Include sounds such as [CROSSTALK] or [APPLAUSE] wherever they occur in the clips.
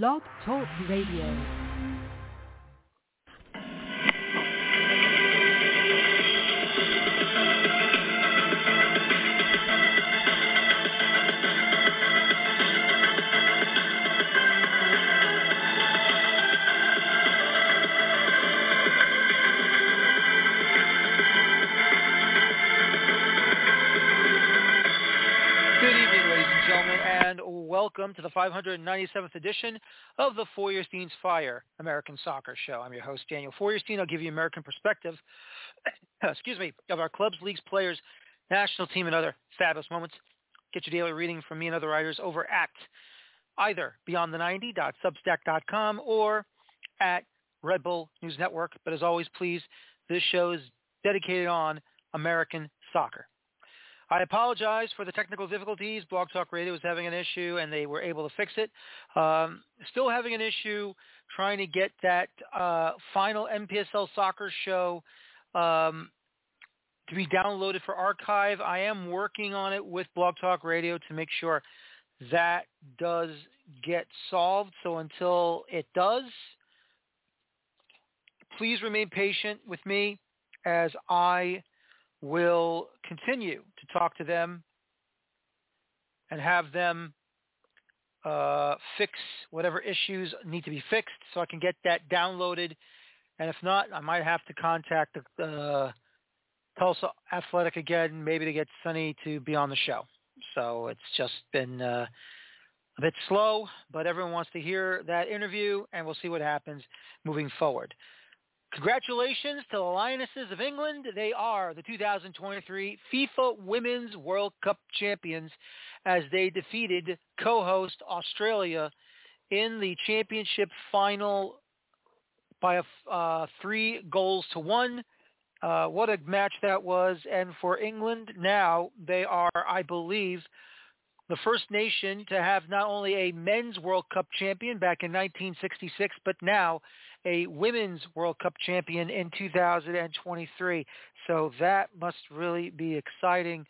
Blog Talk Radio. Welcome to the 597th edition of the Feuerstein's Fire American Soccer Show. I'm your host, Daniel Feuerstein. I'll give you American perspective, [COUGHS] excuse me, of our clubs, leagues, players, national team, and other fabulous moments. Get your daily reading from me and other writers over at either beyondthe90.substack.com or at Red Bull News Network. But as always, please, this show is dedicated on American soccer. I apologize for the technical difficulties. Blog Talk Radio was having an issue, and they were able to fix it. Um, still having an issue trying to get that uh, final MPSL soccer show um, to be downloaded for archive. I am working on it with Blog Talk Radio to make sure that does get solved. So until it does, please remain patient with me as I will continue to talk to them and have them uh, fix whatever issues need to be fixed so I can get that downloaded. And if not, I might have to contact the uh, Tulsa Athletic again, maybe to get Sonny to be on the show. So it's just been uh, a bit slow, but everyone wants to hear that interview, and we'll see what happens moving forward. Congratulations to the Lionesses of England. They are the 2023 FIFA Women's World Cup champions as they defeated co-host Australia in the championship final by a, uh, three goals to one. Uh, what a match that was. And for England now, they are, I believe, the first nation to have not only a men's World Cup champion back in 1966, but now a women's World Cup champion in 2023. So that must really be exciting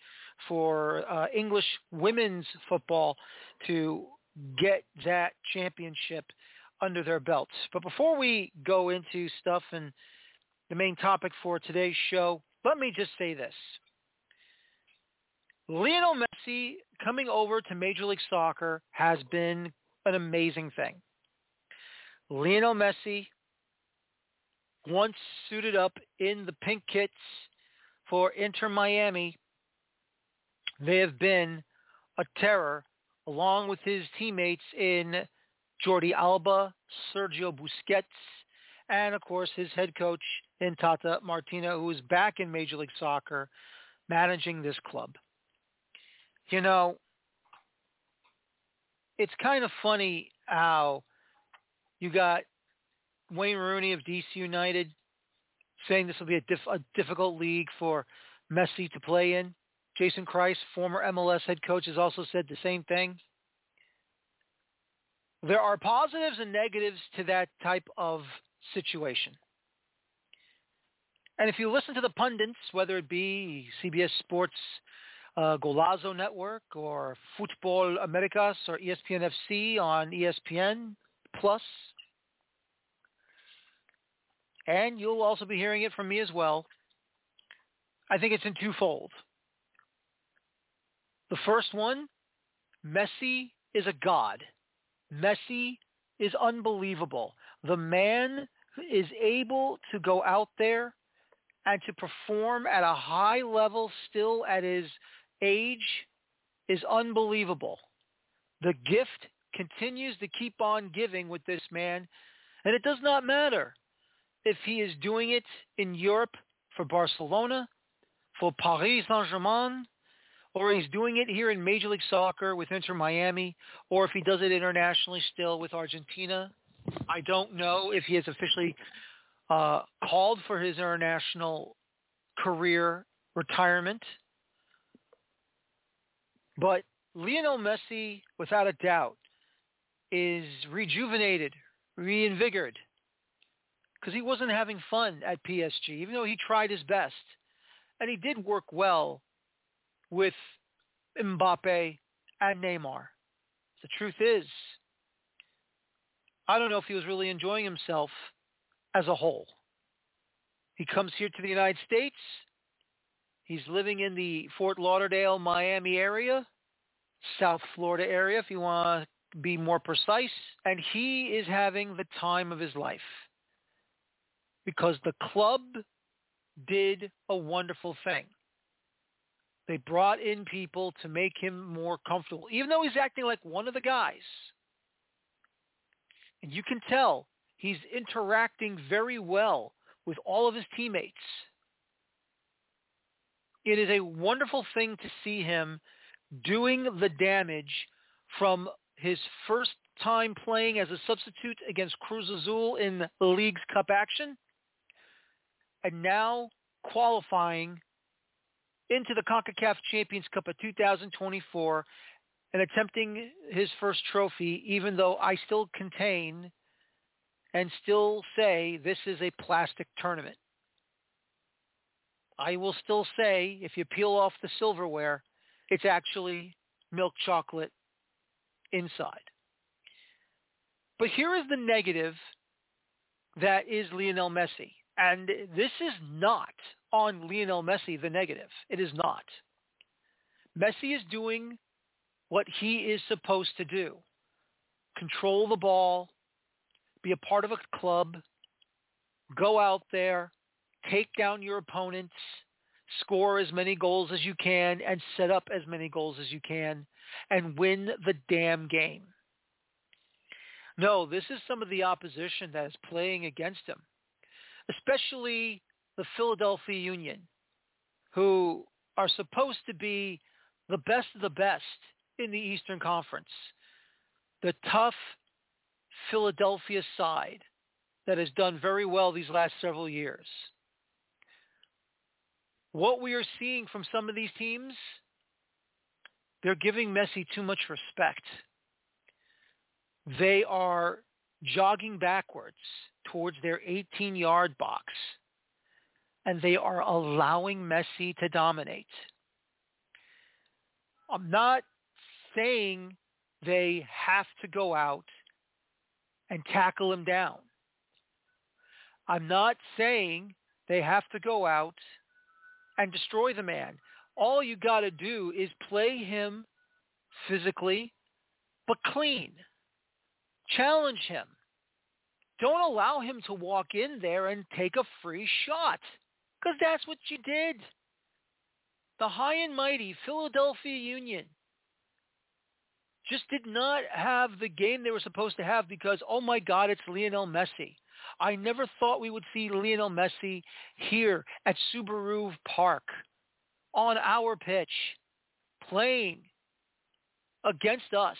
for uh, English women's football to get that championship under their belts. But before we go into stuff and the main topic for today's show, let me just say this. Lionel Messi coming over to Major League Soccer has been an amazing thing. Lionel Messi once suited up in the pink kits for Inter Miami, they have been a terror along with his teammates in Jordi Alba, Sergio Busquets, and of course his head coach in Tata Martino, who is back in Major League Soccer managing this club. You know, it's kind of funny how you got Wayne Rooney of DC United saying this will be a, a difficult league for Messi to play in. Jason Kreis, former MLS head coach, has also said the same thing. There are positives and negatives to that type of situation. And if you listen to the pundits, whether it be CBS Sports uh, Golazo Network or Football Americas or ESPN FC on ESPN Plus, and you'll also be hearing it from me as well. I think it's in twofold. The first one, Messi is a god. Messi is unbelievable. The man is able to go out there and to perform at a high level still at his age is unbelievable. The gift continues to keep on giving with this man, and it does not matter if he is doing it in Europe for Barcelona, for Paris Saint-Germain, or he's doing it here in Major League Soccer with Inter Miami, or if he does it internationally still with Argentina. I don't know if he has officially uh, called for his international career retirement. But Lionel Messi, without a doubt, is rejuvenated, reinvigorated, because he wasn't having fun at PSG, even though he tried his best. And he did work well with Mbappe and Neymar. The truth is, I don't know if he was really enjoying himself as a whole. He comes here to the United States. He's living in the Fort Lauderdale, Miami area, South Florida area, if you want to be more precise. And he is having the time of his life because the club did a wonderful thing. They brought in people to make him more comfortable, even though he's acting like one of the guys. And you can tell he's interacting very well with all of his teammates. It is a wonderful thing to see him doing the damage from his first time playing as a substitute against Cruz Azul in the Leagues Cup action and now qualifying into the CONCACAF Champions Cup of 2024 and attempting his first trophy, even though I still contain and still say this is a plastic tournament. I will still say, if you peel off the silverware, it's actually milk chocolate inside. But here is the negative that is Lionel Messi. And this is not on Lionel Messi, the negative. It is not. Messi is doing what he is supposed to do. Control the ball, be a part of a club, go out there, take down your opponents, score as many goals as you can, and set up as many goals as you can, and win the damn game. No, this is some of the opposition that is playing against him, especially the Philadelphia Union, who are supposed to be the best of the best in the Eastern Conference. The tough Philadelphia side that has done very well these last several years. What we are seeing from some of these teams, they're giving Messi too much respect. They are jogging backwards towards their 18-yard box, and they are allowing Messi to dominate. I'm not saying they have to go out and tackle him down. I'm not saying they have to go out and destroy the man. All you got to do is play him physically, but clean. Challenge him. Don't allow him to walk in there and take a free shot because that's what you did. The high and mighty Philadelphia Union just did not have the game they were supposed to have because, oh my God, it's Lionel Messi. I never thought we would see Lionel Messi here at Subaru Park on our pitch playing against us.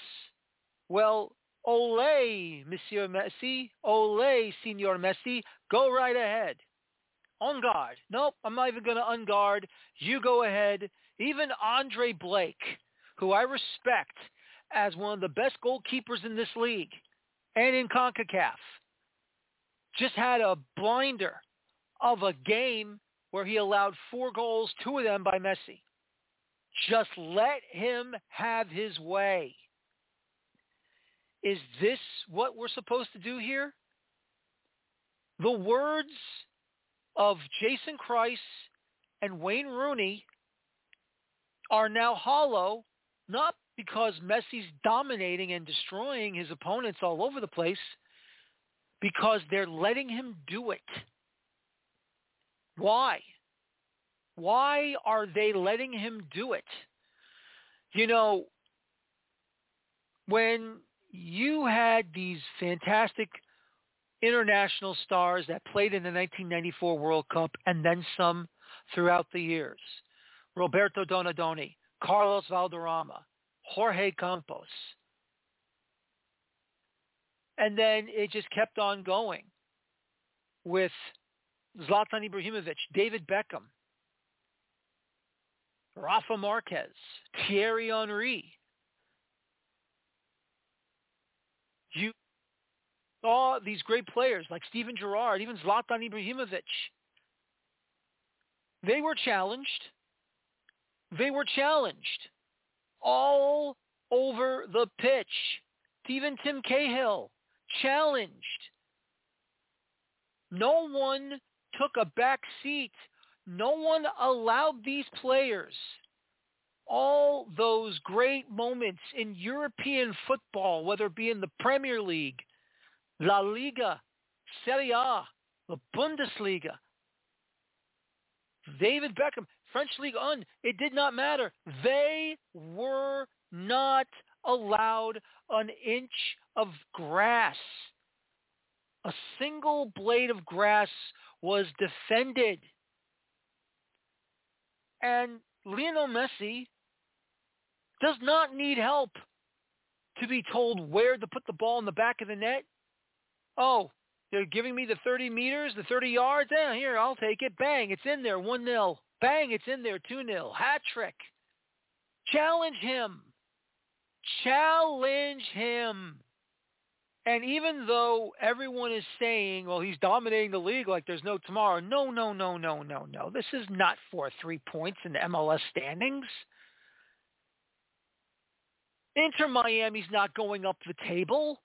Well, ole, Monsieur Messi, ole, Senor Messi, go right ahead. On guard. Nope, I'm not even going to unguard. You go ahead. Even Andre Blake, who I respect as one of the best goalkeepers in this league and in CONCACAF. Just had a blinder of a game where he allowed four goals, two of them by Messi. Just let him have his way. Is this what we're supposed to do here? The words of Jason Kreis and Wayne Rooney are now hollow, not because Messi's dominating and destroying his opponents all over the place because they're letting him do it. Why? Why are they letting him do it? You know, when you had these fantastic international stars that played in the 1994 World Cup and then some throughout the years, Roberto Donadoni, Carlos Valderrama, Jorge Campos. And then it just kept on going with Zlatan Ibrahimovic, David Beckham, Rafa Marquez, Thierry Henry. You saw these great players like Steven Gerrard, even Zlatan Ibrahimovic. They were challenged. They were challenged all over the pitch. Even Tim Cahill challenged. No one took a back seat. No one allowed these players all those great moments in European football, whether it be in the Premier League, La Liga, Serie A, the Bundesliga, David Beckham, French League On, it did not matter. They were not allowed an inch of grass. A single blade of grass was defended. And Lionel Messi does not need help to be told where to put the ball in the back of the net. Oh, they're giving me the 30 meters, the 30 yards. Yeah, here, I'll take it. Bang, it's in there, 1-0. Bang, it's in there, 2-0. Hat trick. Challenge him. Challenge him. And even though everyone is saying, well, he's dominating the league like there's no tomorrow, no, no, no, no, no, no. This is not for three points in the MLS standings. Inter Miami's not going up the table.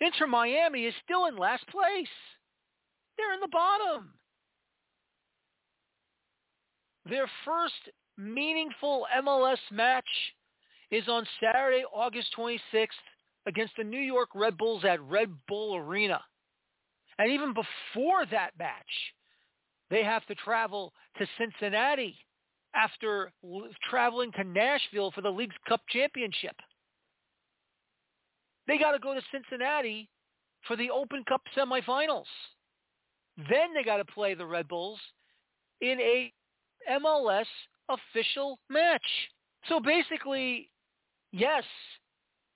Inter Miami is still in last place. They're in the bottom. Their first meaningful MLS match is on Saturday, August 26th against the New York Red Bulls at Red Bull Arena. And even before that match, they have to travel to Cincinnati after traveling to Nashville for the Leagues Cup Championship. They got to go to Cincinnati for the Open Cup semifinals. Then they got to play the Red Bulls in a MLS official match. So basically, yes,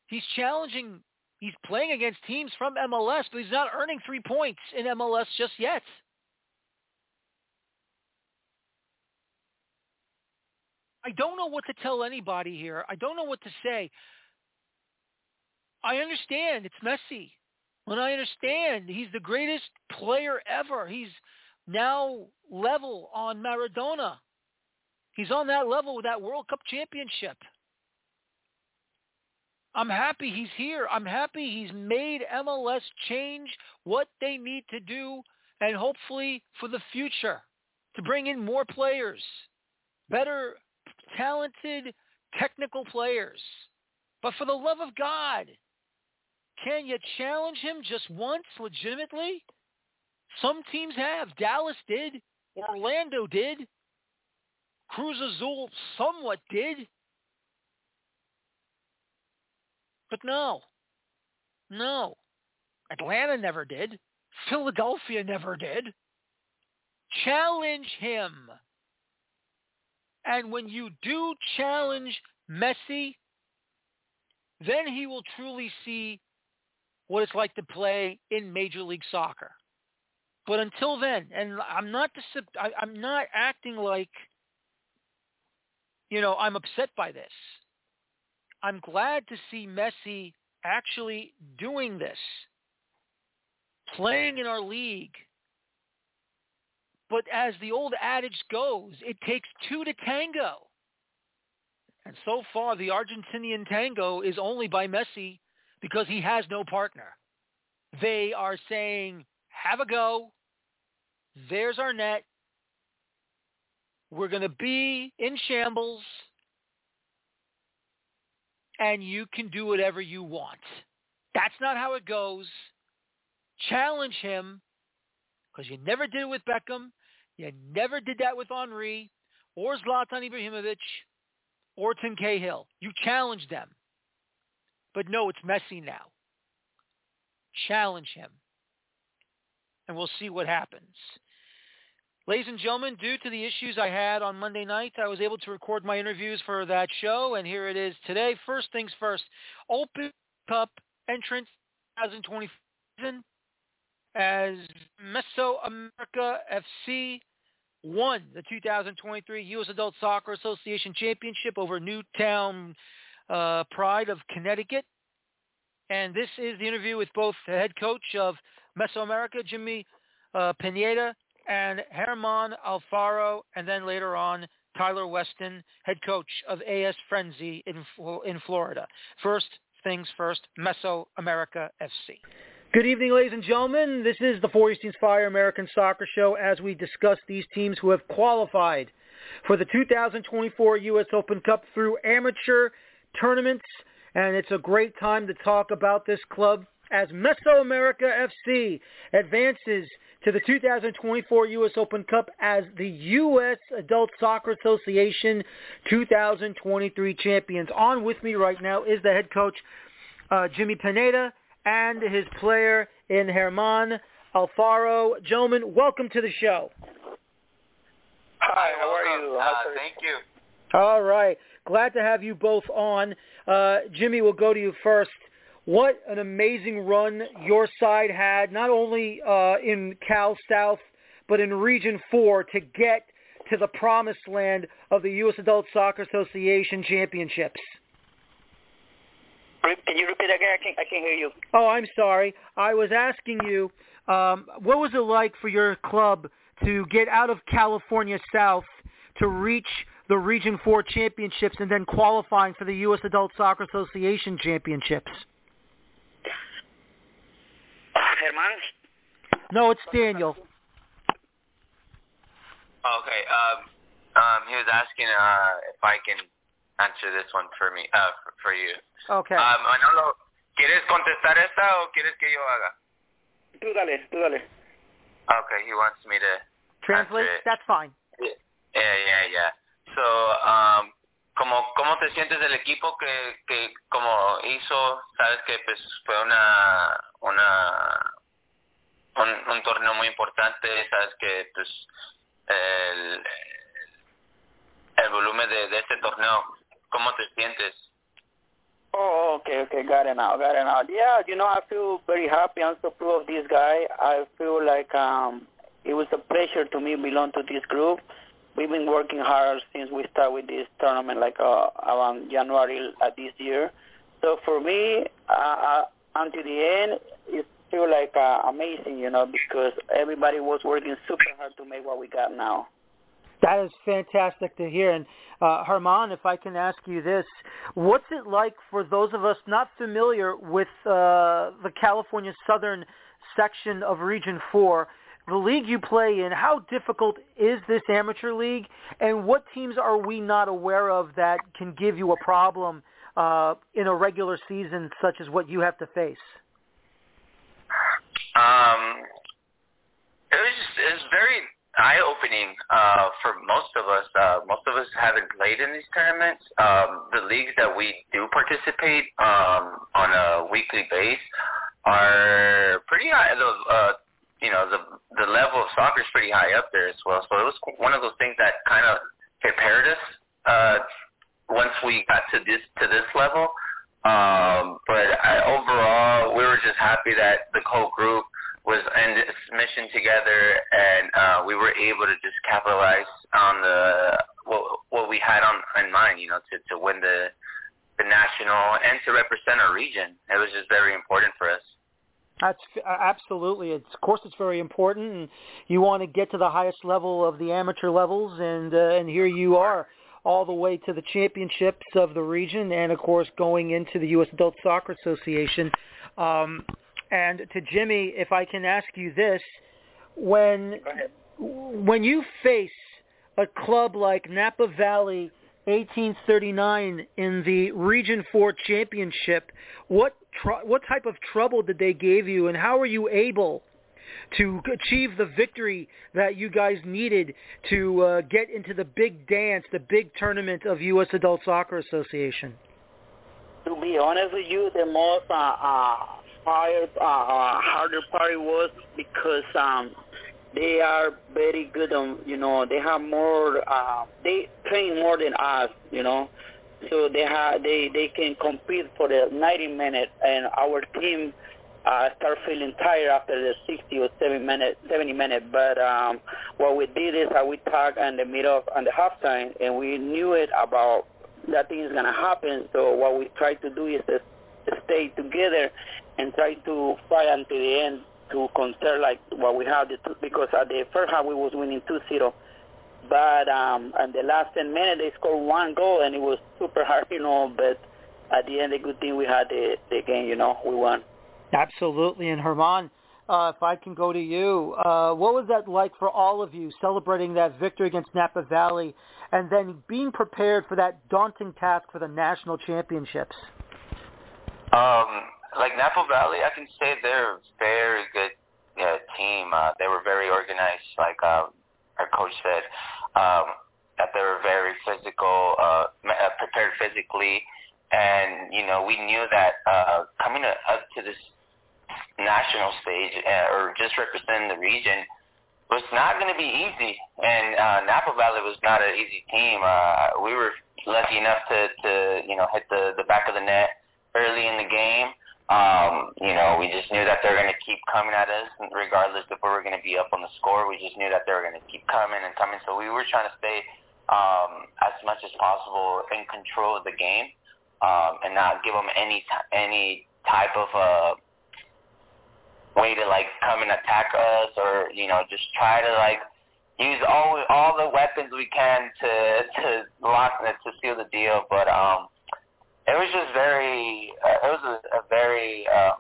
he's challenging, he's playing against teams from MLS, but he's not earning three points in MLS just yet. I don't know what to tell anybody here. I don't know what to say. I understand it's Messi. And I understand he's the greatest player ever. He's now level on Maradona. He's on that level with that World Cup championship. I'm happy he's here. I'm happy he's made MLS change what they need to do and hopefully for the future to bring in more players, better talented technical players. But for the love of God, can you challenge him just once legitimately? Some teams have. Dallas did. Orlando did. Cruz Azul somewhat did. But no. No. Atlanta never did. Philadelphia never did. Challenge him. And when you do challenge Messi, then he will truly see what it's like to play in Major League Soccer. But until then, and I'm not I'm not acting like you know I'm upset by this. I'm glad to see Messi actually doing this, playing in our league, but as the old adage goes, it takes two to tango. And so far, the Argentinian tango is only by Messi because he has no partner. They are saying, have a go. There's our net. We're going to be in shambles. And you can do whatever you want. That's not how it goes. Challenge him because you never did it with Beckham. You never did that with Henry or Zlatan Ibrahimovic or Tim Cahill. You challenged them. But no, it's Messi now. Challenge him. And we'll see what happens. Ladies and gentlemen, due to the issues I had on Monday night, I was able to record my interviews for that show, and here it is today. First things first, Open Cup entrance 2020 season as Mesoamerica FC won the 2023 U.S. Adult Soccer Association Championship over Newtown uh, Pride of Connecticut. And this is the interview with both the head coach of Mesoamerica, Jimmy uh, Pineda, and Herman Alfaro, and then later on Tyler Weston, head coach of AS Frenzi in, in Florida. First things first, Mesoamerica FC. Good evening, ladies and gentlemen. This is the Feuerstein's Fire American Soccer Show as we discuss these teams who have qualified for the 2024 U.S. Open Cup through amateur tournaments. And it's a great time to talk about this club as Mesoamerica FC advances to the 2024 U.S. Open Cup as the U.S. Adult Soccer Association 2023 champions. On with me right now is the head coach, uh, Jimmy Pineda, and his player in Herman Alfaro. Gentlemen, welcome to the show. Hi, how are you? Uh, thank you. All right. Glad to have you both on. Uh, Jimmy, we'll go to you first. What an amazing run your side had, not only uh, in Cal South, but in Region 4 to get to the promised land of the U.S. Adult Soccer Association Championships. Can you repeat again? I can't, I can't hear you. Oh, I'm sorry. I was asking you, um, what was it like for your club to get out of California South to reach the Region 4 championships and then qualifying for the U.S. Adult Soccer Association championships? Herman? No, it's Daniel. Okay. Um, um, he was asking uh, if I can answer this one for me, uh, for, for you. Okay. Uh, Manolo, ¿quieres contestar esta o quieres que yo haga? Tú dale, tú dale. Okay, he wants me to translate. That's fine. Yeah, yeah, yeah. So, um, como cómo te sientes del equipo que que como hizo, sabes que pues fue una una un, un torneo muy importante, sabes que pues el el volumen de, de este torneo, ¿cómo te sientes? Oh, okay, okay, got it now, got it now. Yeah, you know, I feel very happy. I'm so proud of this guy. I feel like um, it was a pleasure to me belong to this group. We've been working hard since we started with this tournament, like uh, around January uh, this year. So for me, uh, uh, until the end, it feel like uh, amazing, you know, because everybody was working super hard to make what we got now. That is fantastic to hear. And uh, Herman, if I can ask you this, what's it like for those of us not familiar with uh, the California Southern section of Region 4? the league you play in, how difficult is this amateur league, and what teams are we not aware of that can give you a problem uh, in a regular season such as what you have to face? Um, it was just, it was very eye-opening uh, for most of us. Uh, most of us haven't played in these tournaments. Um, the leagues that we do participate um, on a weekly base are pretty high. The uh, you know the the level of soccer is pretty high up there as well. So it was one of those things that kind of prepared us uh, once we got to this to this level. Um, but I, overall, we were just happy that the whole group was in this mission together, and uh, we were able to just capitalize on the what, what we had on in mind. You know, to to win the the national and to represent our region. It was just very important for us. That's absolutely. It's, of course, it's very important, and you want to get to the highest level of the amateur levels, and uh, and here you are, all the way to the championships of the region, and of course, going into the U.S. Adult Soccer Association. Um, and to Jimmy, if I can ask you this, when when you face a club like Napa Valley 1839 in the Region 4 Championship, what tr- what type of trouble did they give you, and how were you able to achieve the victory that you guys needed to uh, get into the big dance, the big tournament of U.S. Adult Soccer Association? To be honest with you, the most uh, uh, uh, uh, harder part was because um, they are very good on, you know, they have more, uh, they train more than us, you know so they have they they can compete for the 90 minute, and our team uh, start feeling tired after the 60 or 70 minute 70 minute. But um, what we did is that we talked in the middle of on the halftime, and we knew it about that thing is gonna happen. So what we try to do is to, to stay together and try to fight until the end to conserve like what we have because at the first half we was winning 2-0 but um, in the last 10 minutes, they scored one goal, and it was super hard, [LAUGHS] you know. But at the end, the good thing we had the, the game, you know, we won. Absolutely. And herman uh, if I can go to you, uh, what was that like for all of you celebrating that victory against Napa Valley and then being prepared for that daunting task for the national championships? Um, like Napa Valley, I can say they're a very good uh, team. Uh, they were very organized, like uh, our coach said. Um, that they were very physical, uh, uh prepared physically, and you know we knew that uh, coming up to this national stage uh, or just representing the region was not going to be easy. And uh, Napa Valley was not an easy team. Uh, we were lucky enough to, to you know hit the the back of the net early in the game. Um, you know, we just knew that they're going to keep coming at us, regardless if we were going to be up on the score. We just knew that they were going to keep coming and coming. So we were trying to stay um, as much as possible in control of the game um, and not give them any t- any type of uh, way to like come and attack us or you know just try to like use all all the weapons we can to [LAUGHS] to lock to seal the deal. But um, it was just very uh, it was a, a very um,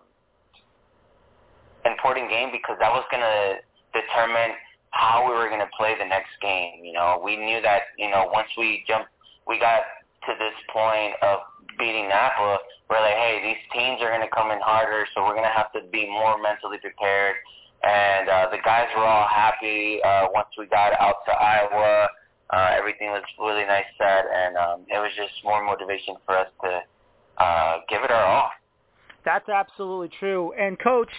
important game because that was gonna determine how we were gonna play the next game. You know, we knew that you know once we jumped, we got to this point of beating Napa, we're like, hey, these teams are going to come in harder, so we're going to have to be more mentally prepared. And uh, the guys were all happy uh, once we got out to Iowa. Uh, everything was really nice set, and um, it was just more motivation for us to uh, give it our all. That's absolutely true. And coach,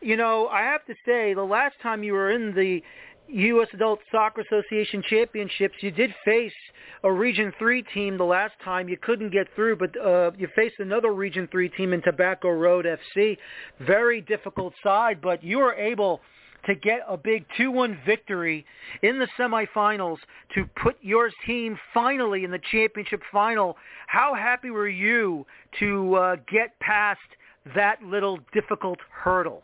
you know, I have to say, the last time you were in the U.S. Adult Soccer Association Championships, you did face a Region 3 team the last time. You couldn't get through, but uh, you faced another Region 3 team in Tobacco Road FC. Very difficult side, but you were able to get a big 2-1 victory in the semifinals to put your team finally in the championship final. How happy were you to uh, get past that little difficult hurdle?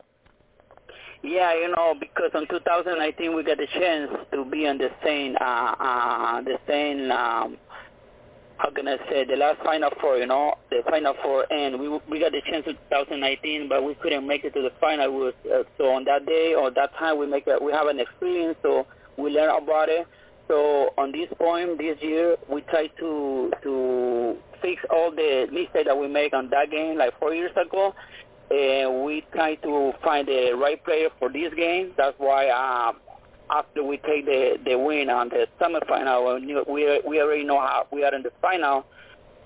Yeah, you know, because in 2019 we got the chance to be on the same, uh, uh, the same, um, how can I say, the last Final Four, you know, the Final Four, and we we got the chance in 2019, but we couldn't make it to the final. Was, uh, so on that day or that time, we make a, we have an experience, so we learn about it. So on this point, this year, we try to to fix all the mistakes that we make on that game, like four years ago, and we try to find the right player for this game. That's why uh, after we take the the win on the semifinal, we we already know how we are in the final.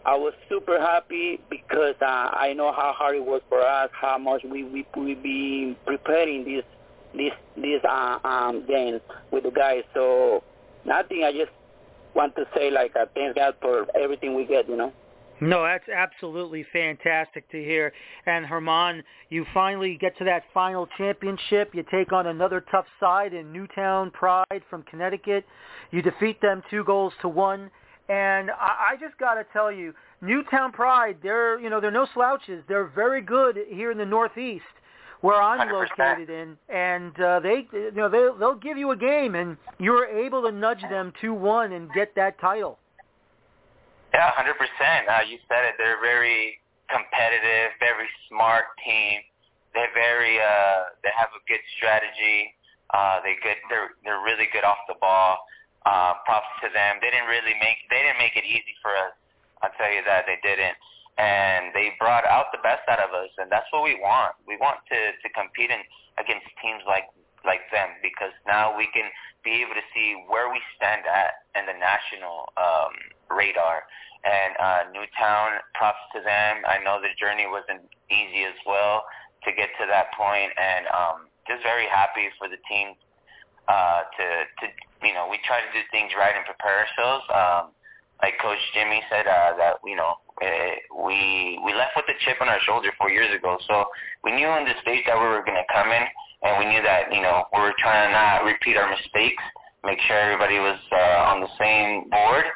I was super happy because uh, I know how hard it was for us, how much we we we been preparing this this this uh, um, game with the guys. So nothing. I just want to say like uh, thank God for everything we get. You know. No, that's absolutely fantastic to hear. And Herman, you finally get to that final championship. You take on another tough side in Newtown Pride from Connecticut. You defeat them two goals to one. And I, I just got to tell you, Newtown Pride, they're you know they're no slouches. They're very good here in the Northeast, where I'm 100%. located in, and uh, they you know they they'll give you a game, and you're able to nudge them two one and get that title. Yeah, hundred percent. Uh, you said it. They're very competitive, very smart team. They're very uh, they have a good strategy. Uh, they good. They're they're really good off the ball. Uh, props to them. They didn't really make they didn't make it easy for us. I'll tell you that they didn't. And they brought out the best out of us, and that's what we want. We want to to compete in, against teams like like them because now we can be able to see where we stand at in the national um, radar and uh, Newtown, props to them. I know the journey wasn't easy as well to get to that point, and um, just very happy for the team uh, to to you know we try to do things right and prepare ourselves. Um, like Coach Jimmy said uh, that you know uh, we we left with a chip on our shoulder four years ago, so we knew in the stage that we were going to come in, and we knew that you know we were trying to not repeat our mistakes, make sure everybody was uh, on the same board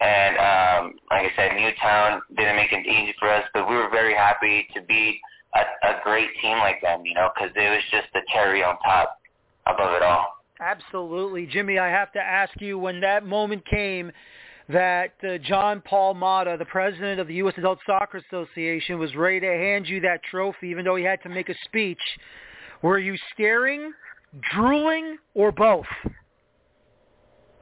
and um, like I said, Newtown didn't make it easy for us, but we were very happy to beat a, a great team like them, you know, because it was just the cherry on top above it all. Absolutely. Jimmy, I have to ask you, when that moment came that uh, John Paul Mata, the president of the U.S. Adult Soccer Association, was ready to hand you that trophy, even though he had to make a speech. Were you staring, drooling, or both?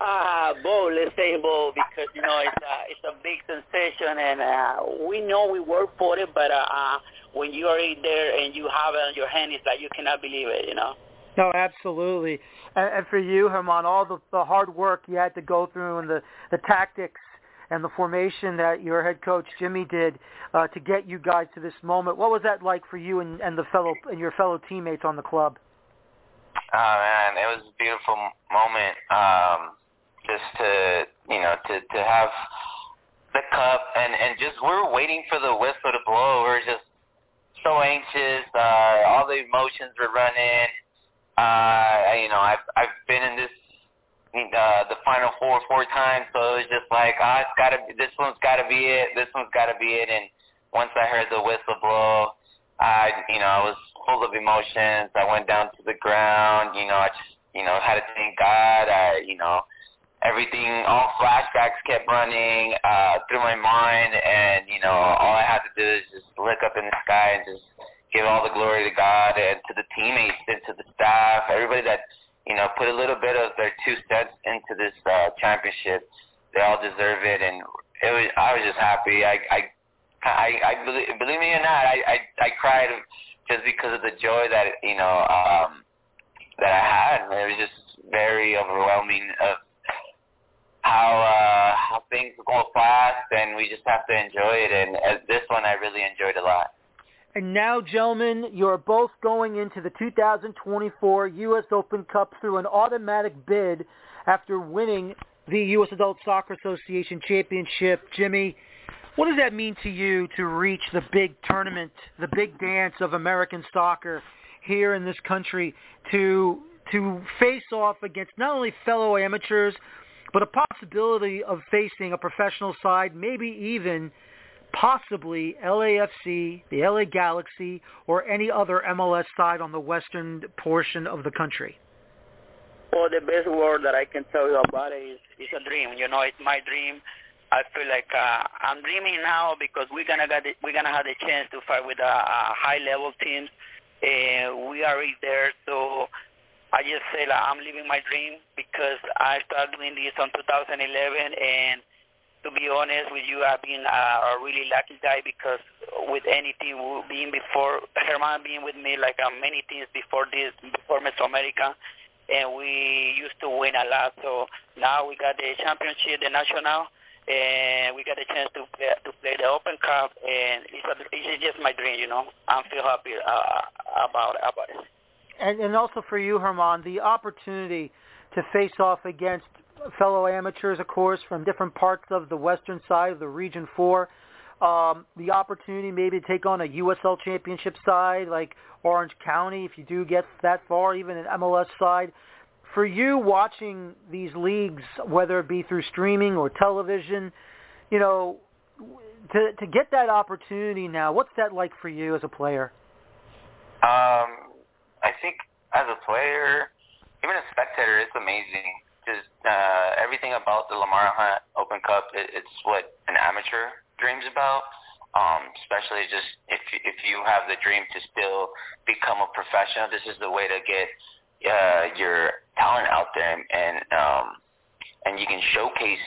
Ah, uh, both. Let's say both because you know it's a it's a big sensation, and uh, we know we work for it. But uh, uh, when you are in there and you have it in your hand, it's like you cannot believe it. You know. No, absolutely. And, and for you, Herman, all the, the hard work you had to go through and the, the tactics and the formation that your head coach Jimmy did uh, to get you guys to this moment. What was that like for you and, and the fellow and your fellow teammates on the club? Oh man, it was a beautiful moment. Um, just to you know to to have the cup and and just we we're waiting for the whistle to blow. We we're just so anxious. Uh, all the emotions were running. Uh, you know, I've I've been in this uh, the final four four times, so it was just like, ah, oh, it's gotta this one's gotta be it. This one's gotta be it. And once I heard the whistle blow, I you know I was full of emotions. I went down to the ground. You know, I just you know had to thank God. I you know everything, all flashbacks kept running uh, through my mind, and you know, all I had to do is just look up in the sky and just give all the glory to God and to the teammates and to the staff, everybody that you know put a little bit of their two cents into this uh, championship. They all deserve it, and it was. I was just happy. I, I, I, I believe, believe me or not, I, I, I cried just because of the joy that you know um, that I had. It was just very overwhelming of how uh, how things go fast, and we just have to enjoy it. And uh, this one, I really enjoyed a lot. And now, gentlemen, you're both going into the 2024 U.S. Open Cup through an automatic bid after winning the U.S. Adult Soccer Association Championship. Jimmy, what does that mean to you to reach the big tournament, the big dance of American soccer here in this country, to to face off against not only fellow amateurs, but a possibility of facing a professional side, maybe even – possibly LAFC, the LA Galaxy, or any other MLS side on the western portion of the country? Well, the best word that I can tell you about it is it's a dream. You know, it's my dream. I feel like uh, I'm dreaming now because we're gonna get the, we're gonna have the chance to fight with a, high level teams, and we are there. So I just say like I'm living my dream because I started doing this on 2011 and to be honest with you, I've been uh, a really lucky guy because with anything being before Herman being with me, like uh, many things before this, before Mesoamerica, and we used to win a lot. So now we got the championship, the national, and we got a chance to play, to play the Open Cup, and it's, a, it's just my dream, you know. I'm feel happy uh, about about it. And and also for you, Herman, the opportunity to face off against fellow amateurs, of course, from different parts of the western side of the Region 4. Um, the opportunity maybe to take on a USL championship side like Orange County if you do get that far, even an MLS side. For you watching these leagues, whether it be through streaming or television, you know, to to get that opportunity now, what's that like for you as a player? Um, think as a player, even a spectator, it's amazing is uh, everything about the Lamar Hunt Open Cup. It, it's what an amateur dreams about. Um, especially just if if you have the dream to still become a professional, this is the way to get uh, your talent out there, and um, and you can showcase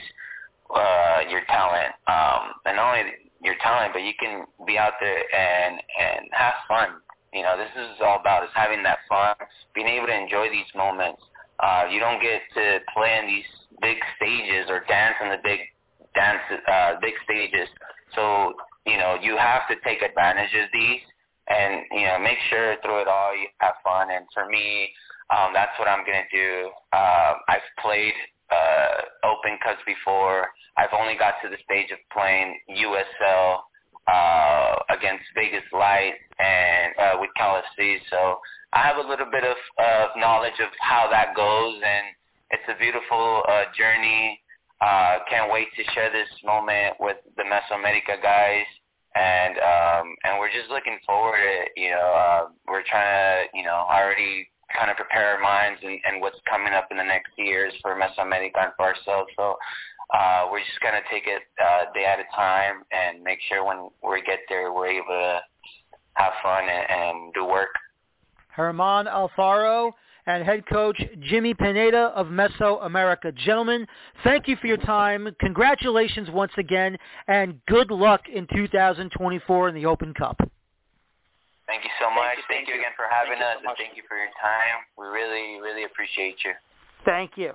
uh, your talent, um, and not only your talent, but you can be out there and and have fun. You know, this is all about is having that fun, being able to enjoy these moments, uh, you don't get to play in these big stages or dance in the big dance uh, big stages. So you know you have to take advantage of these and you know make sure through it all you have fun. And for me, um, that's what I'm gonna do. Uh, I've played uh, Open Cups before. I've only got to the stage of playing USL uh, against Vegas Light and uh, with Cal FC. So I have a little bit of, of knowledge of how that goes, and it's a beautiful uh, journey. Uh, can't wait to share this moment with the Mesoamerica guys, and um, and we're just looking forward to. You know, uh, we're trying to, you know, already kind of prepare our minds and, and what's coming up in the next years for Mesoamerica and for ourselves. So uh, we're just gonna take it uh, day at a time and make sure when we get there we're able to have fun and, and do work. Herman Alfaro and head coach Jimmy Pineda of Mesoamerica. Gentlemen, thank you for your time. Congratulations once again, and good luck in 2024 in the Open Cup. Thank you so much. Thank you, thank you again for having thank us, so and thank you for your time. We really, really appreciate you. Thank you.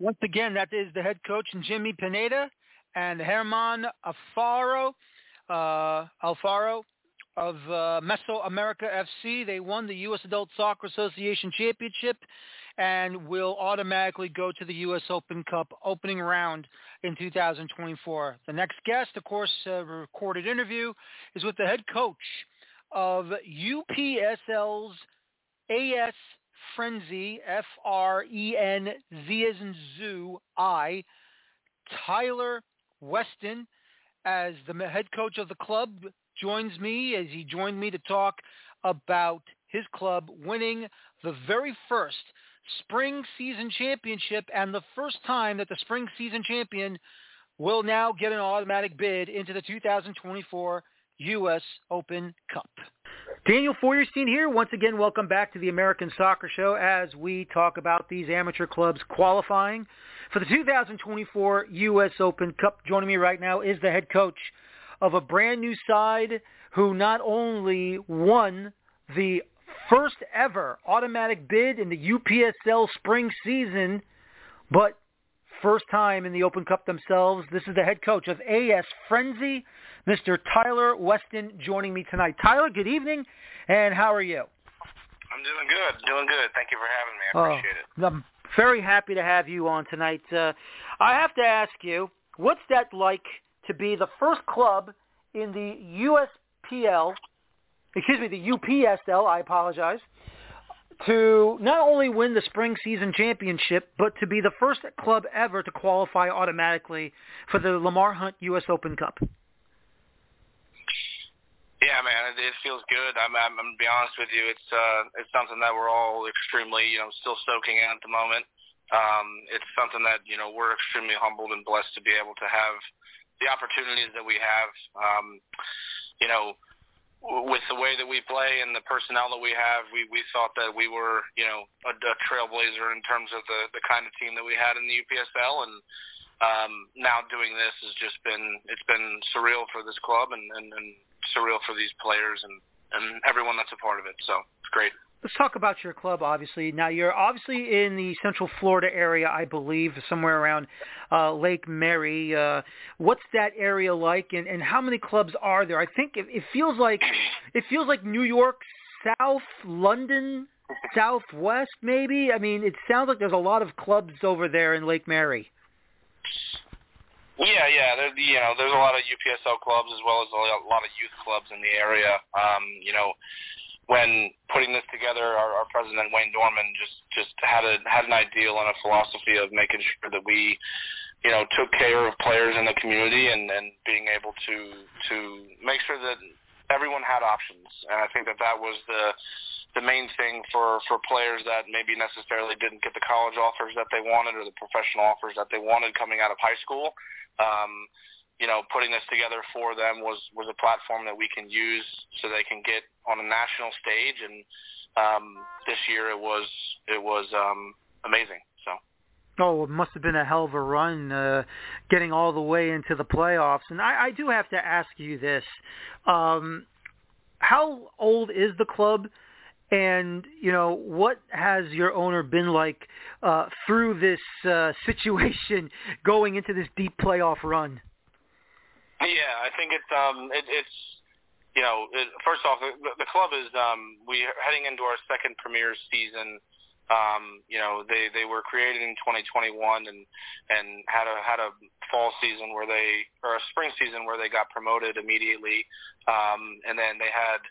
Once again, that is the head coach Jimmy Pineda and German Alfaro. Uh, Alfaro of uh, Mesoamerica FC. They won the U.S. Adult Soccer Association Championship and will automatically go to the U.S. Open Cup opening round in 2024. The next guest, of course, a recorded interview, is with the head coach of UPSL's AS Frenzi, F-R-E-N-Z as in zoo, I, Tyler Weston, as the head coach of the club joins me as he joined me to talk about his club winning the very first spring season championship and the first time that the spring season champion will now get an automatic bid into the 2024 U.S. Open Cup. Daniel Feuerstein here. Once again, welcome back to the American Soccer Show as we talk about these amateur clubs qualifying for the 2024 U.S. Open Cup. Joining me right now is the head coach of a brand new side who not only won the first ever automatic bid in the UPSL spring season, but first time in the Open Cup themselves. This is the head coach of AS Frenzi, Mr. Tyler Weston, joining me tonight. Tyler, good evening, and how are you? I'm doing good, doing good. Thank you for having me. I appreciate oh, it. I'm very happy to have you on tonight. Uh, I have to ask you, what's that like to be the first club in the USPL, excuse me, the UPSL, I apologize, to not only win the spring season championship, but to be the first club ever to qualify automatically for the Lamar Hunt U.S. Open Cup. Yeah, man, it, it feels good. I'm, I'm, I'm gonna be honest with you. It's uh, it's something that we're all extremely, you know, still soaking in at the moment. Um, it's something that you know we're extremely humbled and blessed to be able to have the opportunities that we have. Um, you know, with the way that we play and the personnel that we have, we we thought that we were, you know, a, a trailblazer in terms of the the kind of team that we had in the UPSL, and um, now doing this has just been it's been surreal for this club and, and and surreal for these players and and everyone that's a part of it. So it's great. Let's talk about your club, obviously. Now, you're obviously in the Central Florida area, I believe, somewhere around uh, Lake Mary. Uh, what's that area like, and, and how many clubs are there? I think it, it feels like it feels like New York, South London, Southwest, maybe. I mean, it sounds like there's a lot of clubs over there in Lake Mary. Yeah, yeah. There, you know, there's a lot of UPSL clubs as well as a lot of youth clubs in the area. Um, you know, when putting this together, our, our president Wayne Dorman just just had a had an ideal and a philosophy of making sure that we, you know, took care of players in the community and and being able to to make sure that everyone had options. And I think that that was the the main thing for for players that maybe necessarily didn't get the college offers that they wanted or the professional offers that they wanted coming out of high school. Um, you know, putting this together for them was was a platform that we can use so they can get on a national stage. And um, this year it was it was um, amazing. So. Oh, it must have been a hell of a run uh, getting all the way into the playoffs. And I, I do have to ask you this: um, How old is the club? And you know what has your owner been like uh, through this uh, [LAUGHS] situation, going into this deep playoff run? Yeah, I think it's um it, it's you know it, first off the, the club is um we are heading into our second premier season. Um, you know they they were created in 2021 and and had a had a fall season where they or a spring season where they got promoted immediately. Um, and then they had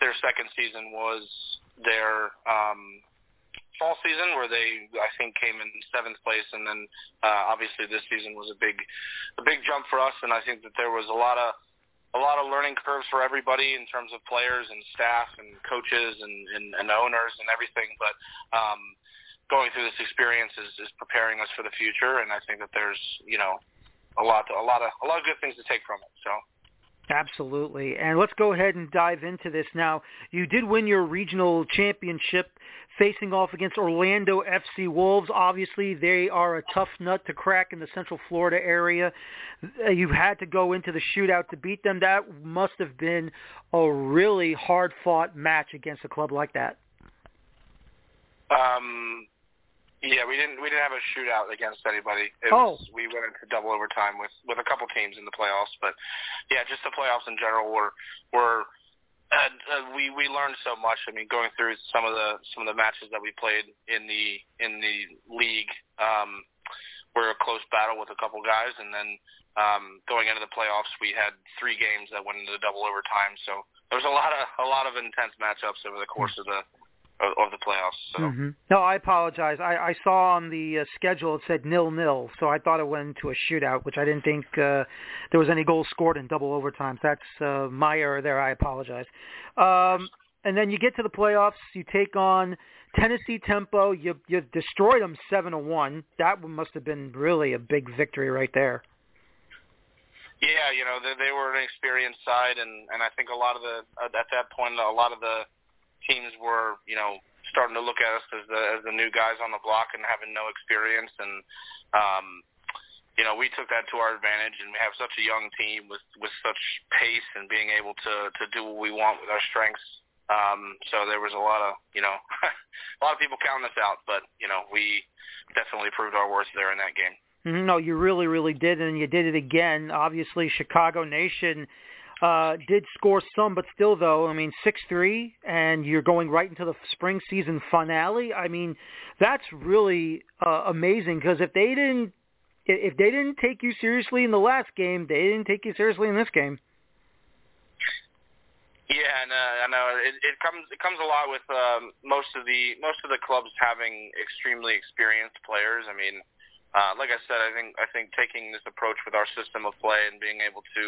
their second season was their um, fall season where they I think came in seventh place, and then uh, obviously this season was a big a big jump for us, and I think that there was a lot of a lot of learning curves for everybody in terms of players and staff and coaches and, and, and owners and everything. But um, going through this experience is, is preparing us for the future, and I think that there's you know a lot a lot of a lot of good things to take from it. So. Absolutely. And let's go ahead and dive into this now. You did win your regional championship facing off against Orlando FC Wolves. Obviously, they are a tough nut to crack in the Central Florida area. You had to go into the shootout to beat them. That must have been a really hard-fought match against a club like that. Um, yeah, we didn't we didn't have a shootout against anybody. It oh. was, we went into double overtime with with a couple teams in the playoffs, but yeah, just the playoffs in general were were uh, uh, we we learned so much. I mean, going through some of the some of the matches that we played in the in the league, um, were a close battle with a couple guys, and then um, going into the playoffs, we had three games that went into double overtime. So there was a lot of a lot of intense matchups over the course of the of, of the playoffs. So. Mm-hmm. No, I apologize. I, I saw on the uh, schedule it said nil nil, so I thought it went into a shootout, which I didn't think uh, there was any goals scored in double overtime. That's uh, my error there. I apologize. Um, and then you get to the playoffs. You take on Tennessee Tempo. You you destroyed them seven to one. That must have been really a big victory right there. Yeah, you know they, they were an experienced side, and and I think a lot of the at that point a lot of the teams were, you know, starting to look at us as the as the new guys on the block and having no experience and um you know, we took that to our advantage and we have such a young team with with such pace and being able to to do what we want with our strengths. Um so there was a lot of, you know, [LAUGHS] a lot of people counting us out, but, you know, we definitely proved our worth there in that game. Mm-hmm. No, you really, really did, and you did it again. Obviously, Chicago Nation uh, did score some, but still, though, I mean, six three, and you're going right into the spring season finale. I mean, that's really uh, amazing because if they didn't, if they didn't take you seriously in the last game, they didn't take you seriously in this game. Yeah, and uh, I know it, it comes it comes a lot with um, most of the most of the clubs having extremely experienced players. I mean, uh, like I said, I think I think taking this approach with our system of play and being able to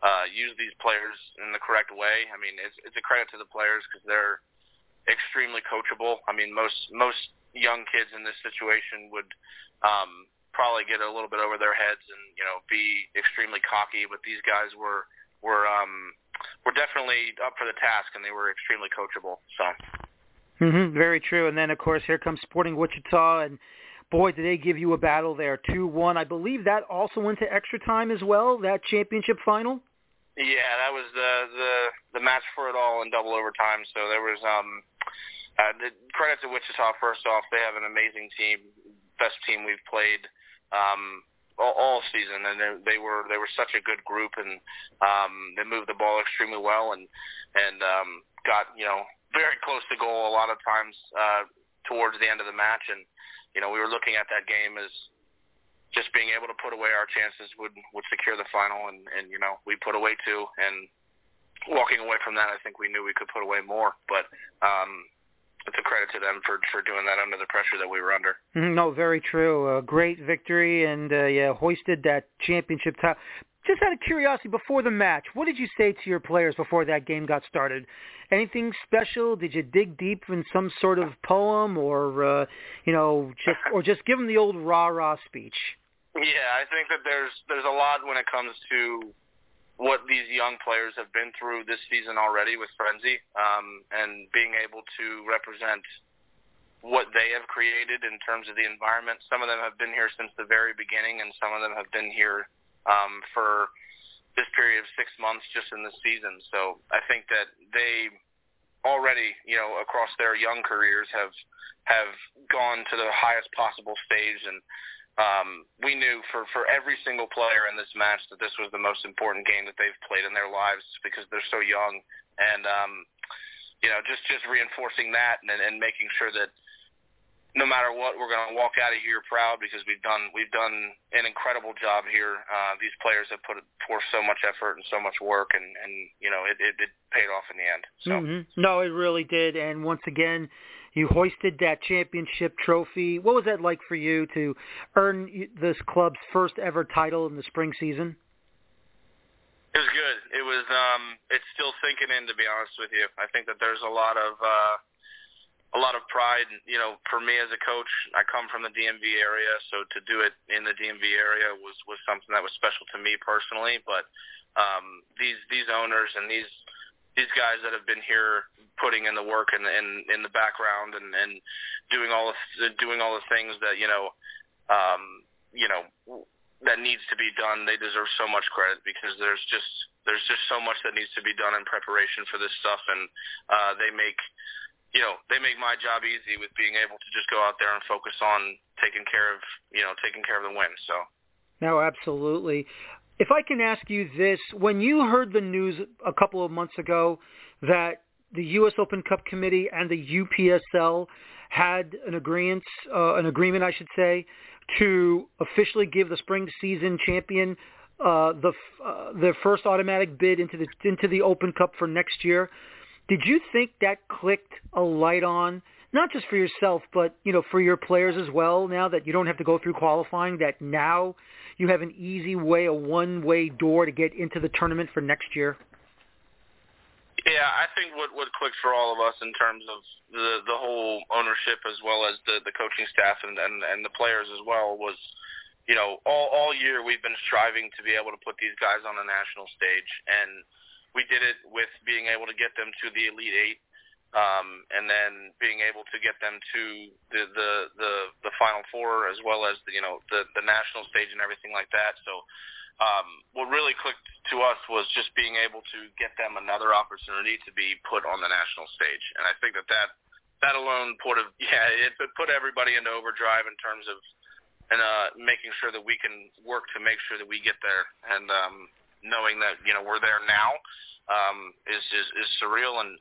uh, use these players in the correct way. I mean, it's, it's a credit to the players because they're extremely coachable. I mean, most most young kids in this situation would um, probably get a little bit over their heads and you know be extremely cocky, but these guys were were um, were definitely up for the task and they were extremely coachable. So. Mm-hmm, very true. And then of course here comes Sporting Wichita and boy, did they give you a battle there, two-one. I believe that also went to extra time as well. That championship final. Yeah, that was the the the match for it all in double overtime. So there was um, uh, the credit to Wichita. First off, they have an amazing team, best team we've played um, all, all season, and they, they were they were such a good group, and um, they moved the ball extremely well, and and um, got you know very close to goal a lot of times uh, towards the end of the match, and you know, we were looking at that game as just being able to put away our chances would would secure the final, and and you know we put away two, and walking away from that, I think we knew we could put away more, but um, it's a credit to them for for doing that under the pressure that we were under. Mm-hmm. No, very true. A great victory, and uh, yeah, hoisted that championship title. Just out of curiosity, before the match, what did you say to your players before that game got started? Anything special? Did you dig deep in some sort of poem, or uh, you know, just or just give them the old rah rah speech? Yeah, I think that there's there's a lot when it comes to what these young players have been through this season already with Frenzi, um, and being able to represent what they have created in terms of the environment. Some of them have been here since the very beginning, and some of them have been here um, for this period of six months just in the season. So I think that they already, you know, across their young careers have have gone to the highest possible stage and um, we knew for, for every single player in this match that this was the most important game that they've played in their lives because they're so young and um, you know just just reinforcing that and, and making sure that no matter what, we're going to walk out of here proud because we've done we've done an incredible job here. Uh, these players have put forth so much effort and so much work, and and you know it it, it paid off in the end. So mm-hmm. no, it really did. And once again, you hoisted that championship trophy. What was that like for you to earn this club's first ever title in the spring season? It was good. It was um it's still sinking in to be honest with you. I think that there's a lot of uh a lot of pride. You know, for me as a coach, I come from the DMV area, so to do it in the DMV area was was something that was special to me personally. But um, these these owners and these these guys that have been here putting in the work and in, in, the background and, and doing all the doing all the things that you know um, you know that needs to be done. They deserve so much credit because there's just there's just so much that needs to be done in preparation for this stuff, and uh, they make you know, they make my job easy with being able to just go out there and focus on taking care of, you know, taking care of the win. So. No, absolutely. If I can ask you this, when you heard the news a couple of months ago that the U.S. Open Cup Committee and the UPSL had an agreement, uh, an agreement, I should say, to officially give the spring season champion uh, the uh, their first automatic bid into the into the Open Cup for next year. Did you think that clicked a light on, not just for yourself, but you know, for your players as well? Now that you don't have to go through qualifying, that now you have an easy way, a one-way door to get into the tournament for next year. Yeah, I think what what clicked for all of us in terms of the the whole ownership as well as the the coaching staff and and, and the players as well was, you know, all all year we've been striving to be able to put these guys on a national stage and we did it with being able to get them to the Elite Eight, um, and then being able to get them to the the the, the Final Four as well as the, you know the the national stage and everything like that. So. Um, what really clicked to us was just being able to get them another opportunity to be put on the national stage, and I think that that that alone put a [LAUGHS] yeah it put everybody into overdrive in terms of and uh, making sure that we can work to make sure that we get there. And um, knowing that you know we're there now um, is, is is surreal, and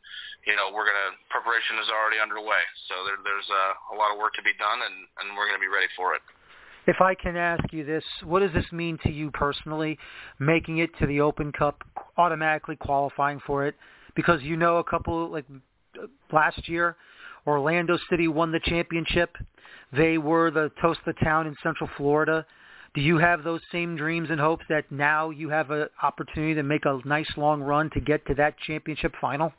you know we're gonna preparation is already underway. So there, there's a, a lot of work to be done, and and we're gonna be ready for it. If I can ask you this, what does this mean to you personally, making it to the Open Cup, automatically qualifying for it? Because you know a couple like last year, Orlando City won the championship. They were the toast of the town in Central Florida. Do you have those same dreams and hopes that now you have an opportunity to make a nice long run to get to that championship final?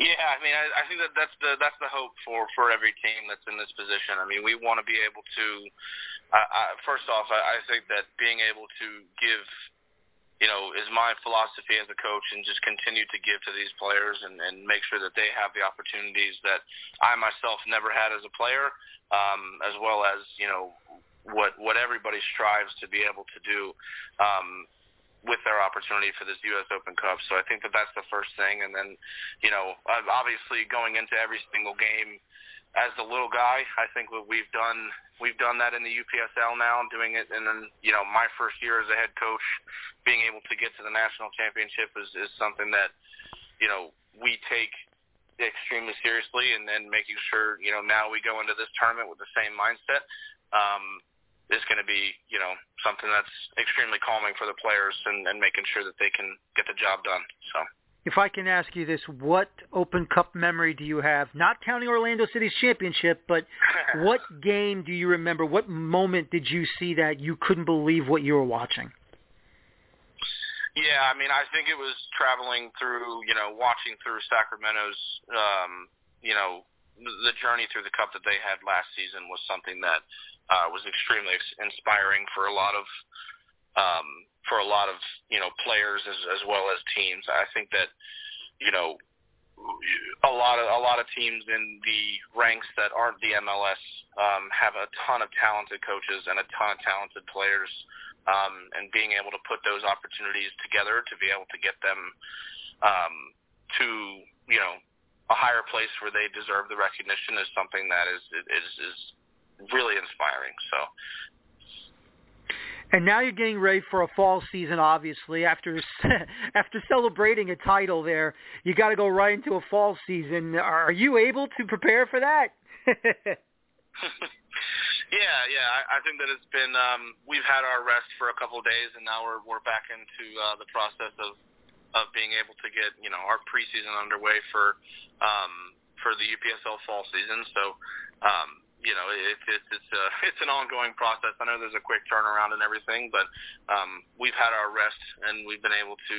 Yeah, I mean, I, I think that that's the that's the hope for for every team that's in this position. I mean, we want to be able to. I, first off, I, I think that being able to give, you know, is my philosophy as a coach, and just continue to give to these players and and make sure that they have the opportunities that I myself never had as a player, um, as well as you know what what everybody strives to be able to do um, with their opportunity for this U.S. Open Cup. So I think that that's the first thing, and then you know obviously going into every single game as the little guy, I think what we've done we've done that in the UPSL now, doing it, and then you know my first year as a head coach, being able to get to the national championship is is something that you know we take extremely seriously and then making sure you know now we go into this tournament with the same mindset um is going to be, you know, something that's extremely calming for the players and, and making sure that they can get the job done. So. If I can ask you this, what Open Cup memory do you have? Not counting Orlando City's championship, but [LAUGHS] what game do you remember? What moment did you see that you couldn't believe what you were watching? Yeah, I mean, I think it was traveling through, you know, watching through Sacramento's, um, you know, the journey through the cup that they had last season was something that uh, was extremely inspiring for a lot of um, for a lot of you know players as as well as teams. I think that you know a lot of a lot of teams in the ranks that aren't the MLS um, have a ton of talented coaches and a ton of talented players, um, and being able to put those opportunities together to be able to get them um, to you know a higher place where they deserve the recognition is something that is is is really inspiring. So. And now you're getting ready for a fall season. Obviously, after [LAUGHS] after celebrating a title, there you got to go right into a fall season. Are you able to prepare for that? [LAUGHS] yeah, yeah. I, I think that it's been. Um, we've had our rest for a couple of days, and now we're we're back into uh, the process of of being able to get you know our preseason underway for um, for the UPSL fall season. So um, you know, it's it's it's [LAUGHS] a it's an ongoing process. I know there's a quick turnaround and everything, but um, we've had our rest and we've been able to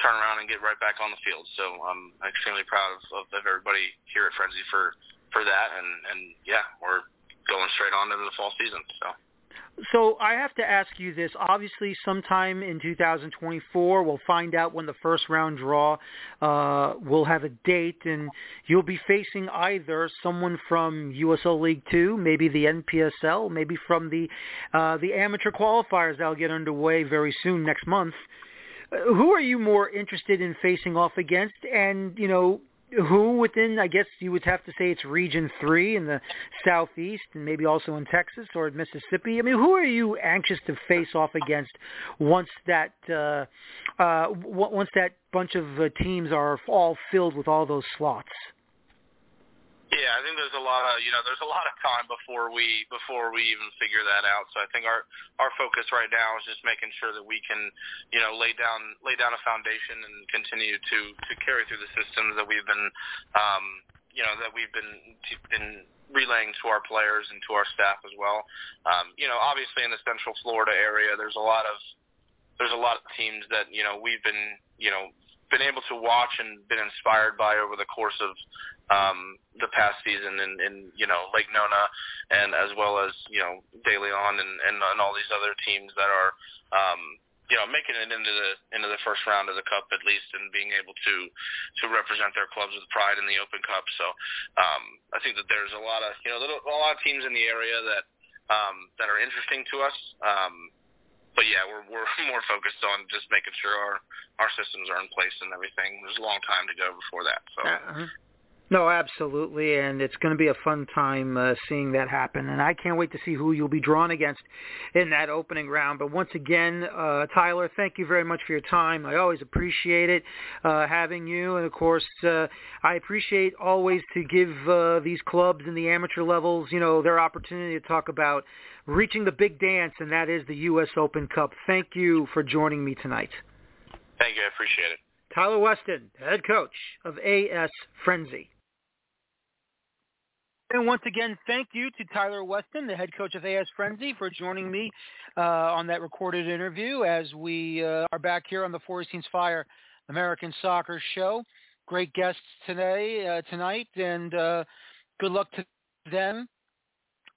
turn around and get right back on the field. So I'm extremely proud of, of everybody here at Frenzi for for that, and and yeah, we're going straight on into the fall season. So. So I have to ask you this. Obviously, sometime in 2024, we'll find out when the first round draw uh, will have a date, and you'll be facing either someone from USL League Two, maybe the NPSL, maybe from the uh, the amateur qualifiers that'll get underway very soon next month. Uh, who are you more interested in facing off against? And you know, who within, I guess you would have to say it's Region 3 in the Southeast and maybe also in Texas or Mississippi. I mean, who are you anxious to face off against once that uh, uh, once that bunch of uh, teams are all filled with all those slots? Yeah, I think there's a lot of you know there's a lot of time before we before we even figure that out. So I think our our focus right now is just making sure that we can you know lay down lay down a foundation and continue to to carry through the systems that we've been um, you know that we've been been relaying to our players and to our staff as well. Um, you know, obviously in the Central Florida area, there's a lot of there's a lot of teams that you know we've been you know been able to watch and been inspired by over the course of um, the past season in, in you know Lake Nona and as well as you know De Leon and, and and all these other teams that are um, you know making it into the into the first round of the cup at least and being able to to represent their clubs with pride in the Open Cup. So um, I think that there's a lot of you know a lot of teams in the area that um, that are interesting to us. Um, but yeah, we're we're [LAUGHS] more focused on just making sure our our systems are in place and everything. There's a long time to go before that. So. Uh-huh. No, absolutely, and it's going to be a fun time uh, seeing that happen. And I can't wait to see who you'll be drawn against in that opening round. But once again, uh, Tyler, thank you very much for your time. I always appreciate it uh, having you, and of course, uh, I appreciate always to give uh, these clubs in the amateur levels, you know, their opportunity to talk about reaching the big dance, and that is the U.S. Open Cup. Thank you for joining me tonight. Thank you. I appreciate it. Tyler Weston, head coach of AS Frenzi. And once again, thank you to Tyler Weston, the head coach of AS Frenzi, for joining me uh, on that recorded interview as we uh, are back here on the Feuerstein's Fire American Soccer Show. Great guests today, uh, tonight, and uh, good luck to them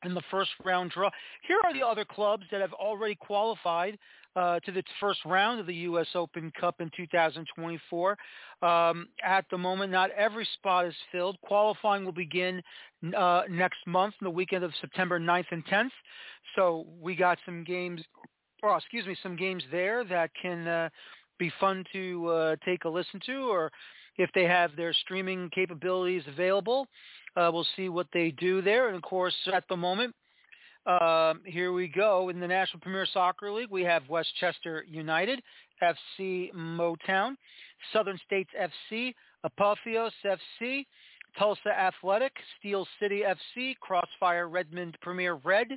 in the first round draw. Here are the other clubs that have already qualified uh, to the first round of the U.S. Open Cup in 2024. Um, at the moment, not every spot is filled. Qualifying will begin uh, next month, the weekend of September 9th and 10th. So we got some games, or excuse me, some games there that can uh, be fun to uh, take a listen to, or if they have their streaming capabilities available. Uh, we'll see what they do there. And of course, at the moment, uh, here we go. In the National Premier Soccer League, we have Westchester United, FC Motown, Southern States FC, Apotheos FC, Tulsa Athletic, Steel City FC, Crossfire Redmond Premier Red,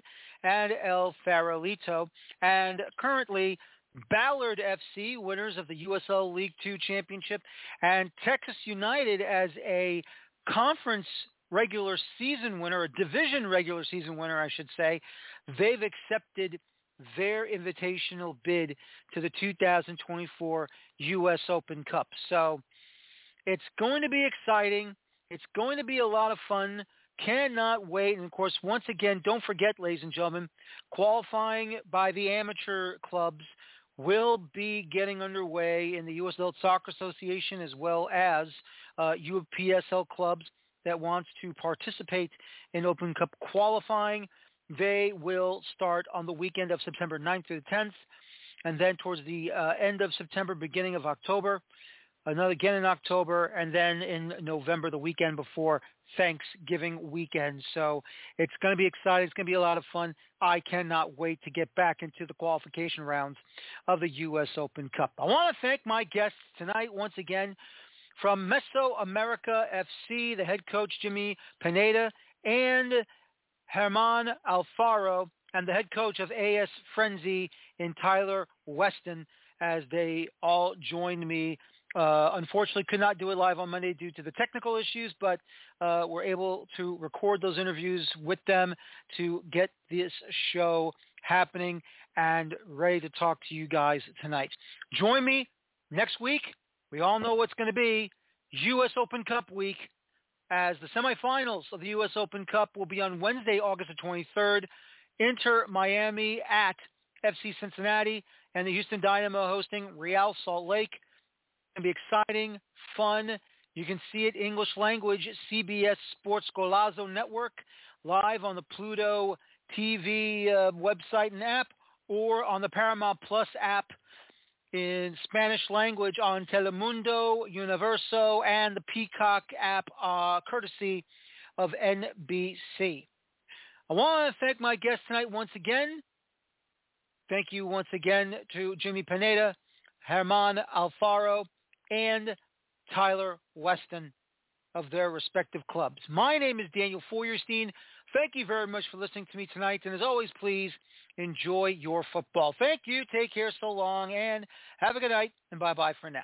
and El Farolito. And currently, Ballard FC, winners of the USL League Two Championship, and Texas United as a conference regular season winner, a division regular season winner, I should say, they've accepted their invitational bid to the 2024 U.S. Open Cup. So it's going to be exciting. It's going to be a lot of fun. Cannot wait. And of course, once again, don't forget, ladies and gentlemen, qualifying by the amateur clubs will be getting underway in the U.S. Adult Soccer Association as well as uh, UPSL clubs that wants to participate in Open Cup qualifying. They will start on the weekend of September 9th through the 10th, and then towards the uh, end of September, beginning of October, another again in October, and then in November, the weekend before Thanksgiving weekend. So it's going to be exciting. It's going to be a lot of fun. I cannot wait to get back into the qualification rounds of the U.S. Open Cup. I want to thank my guests tonight once again. From Mesoamerica FC, the head coach Jimmy Pineda, and German Alfaro, and the head coach of AS Frenzi in Tyler Weston, as they all joined me Uh, unfortunately, could not do it live on Monday due to the technical issues, but uh, we're able to record those interviews with them to get this show happening and ready to talk to you guys tonight. Join me next week. We all know what's going to be U.S. Open Cup week as the semifinals of the U.S. Open Cup will be on Wednesday, August the 23rd. Inter Miami at FC Cincinnati and the Houston Dynamo hosting Real Salt Lake. It's going to be exciting, fun. You can see it English language, CBS Sports Golazo Network, live on the Pluto TV uh, website and app, or on the Paramount Plus app in Spanish language on Telemundo, Universo, and the Peacock app, uh, courtesy of NBC. I want to thank my guest tonight once again. Thank you once again to Jimmy Pineda, German Alfaro, and Tyler Weston of their respective clubs. My name is Daniel Feuerstein. Thank you very much for listening to me tonight. And as always, please enjoy your football. Thank you. Take care so long and have a good night and bye-bye for now.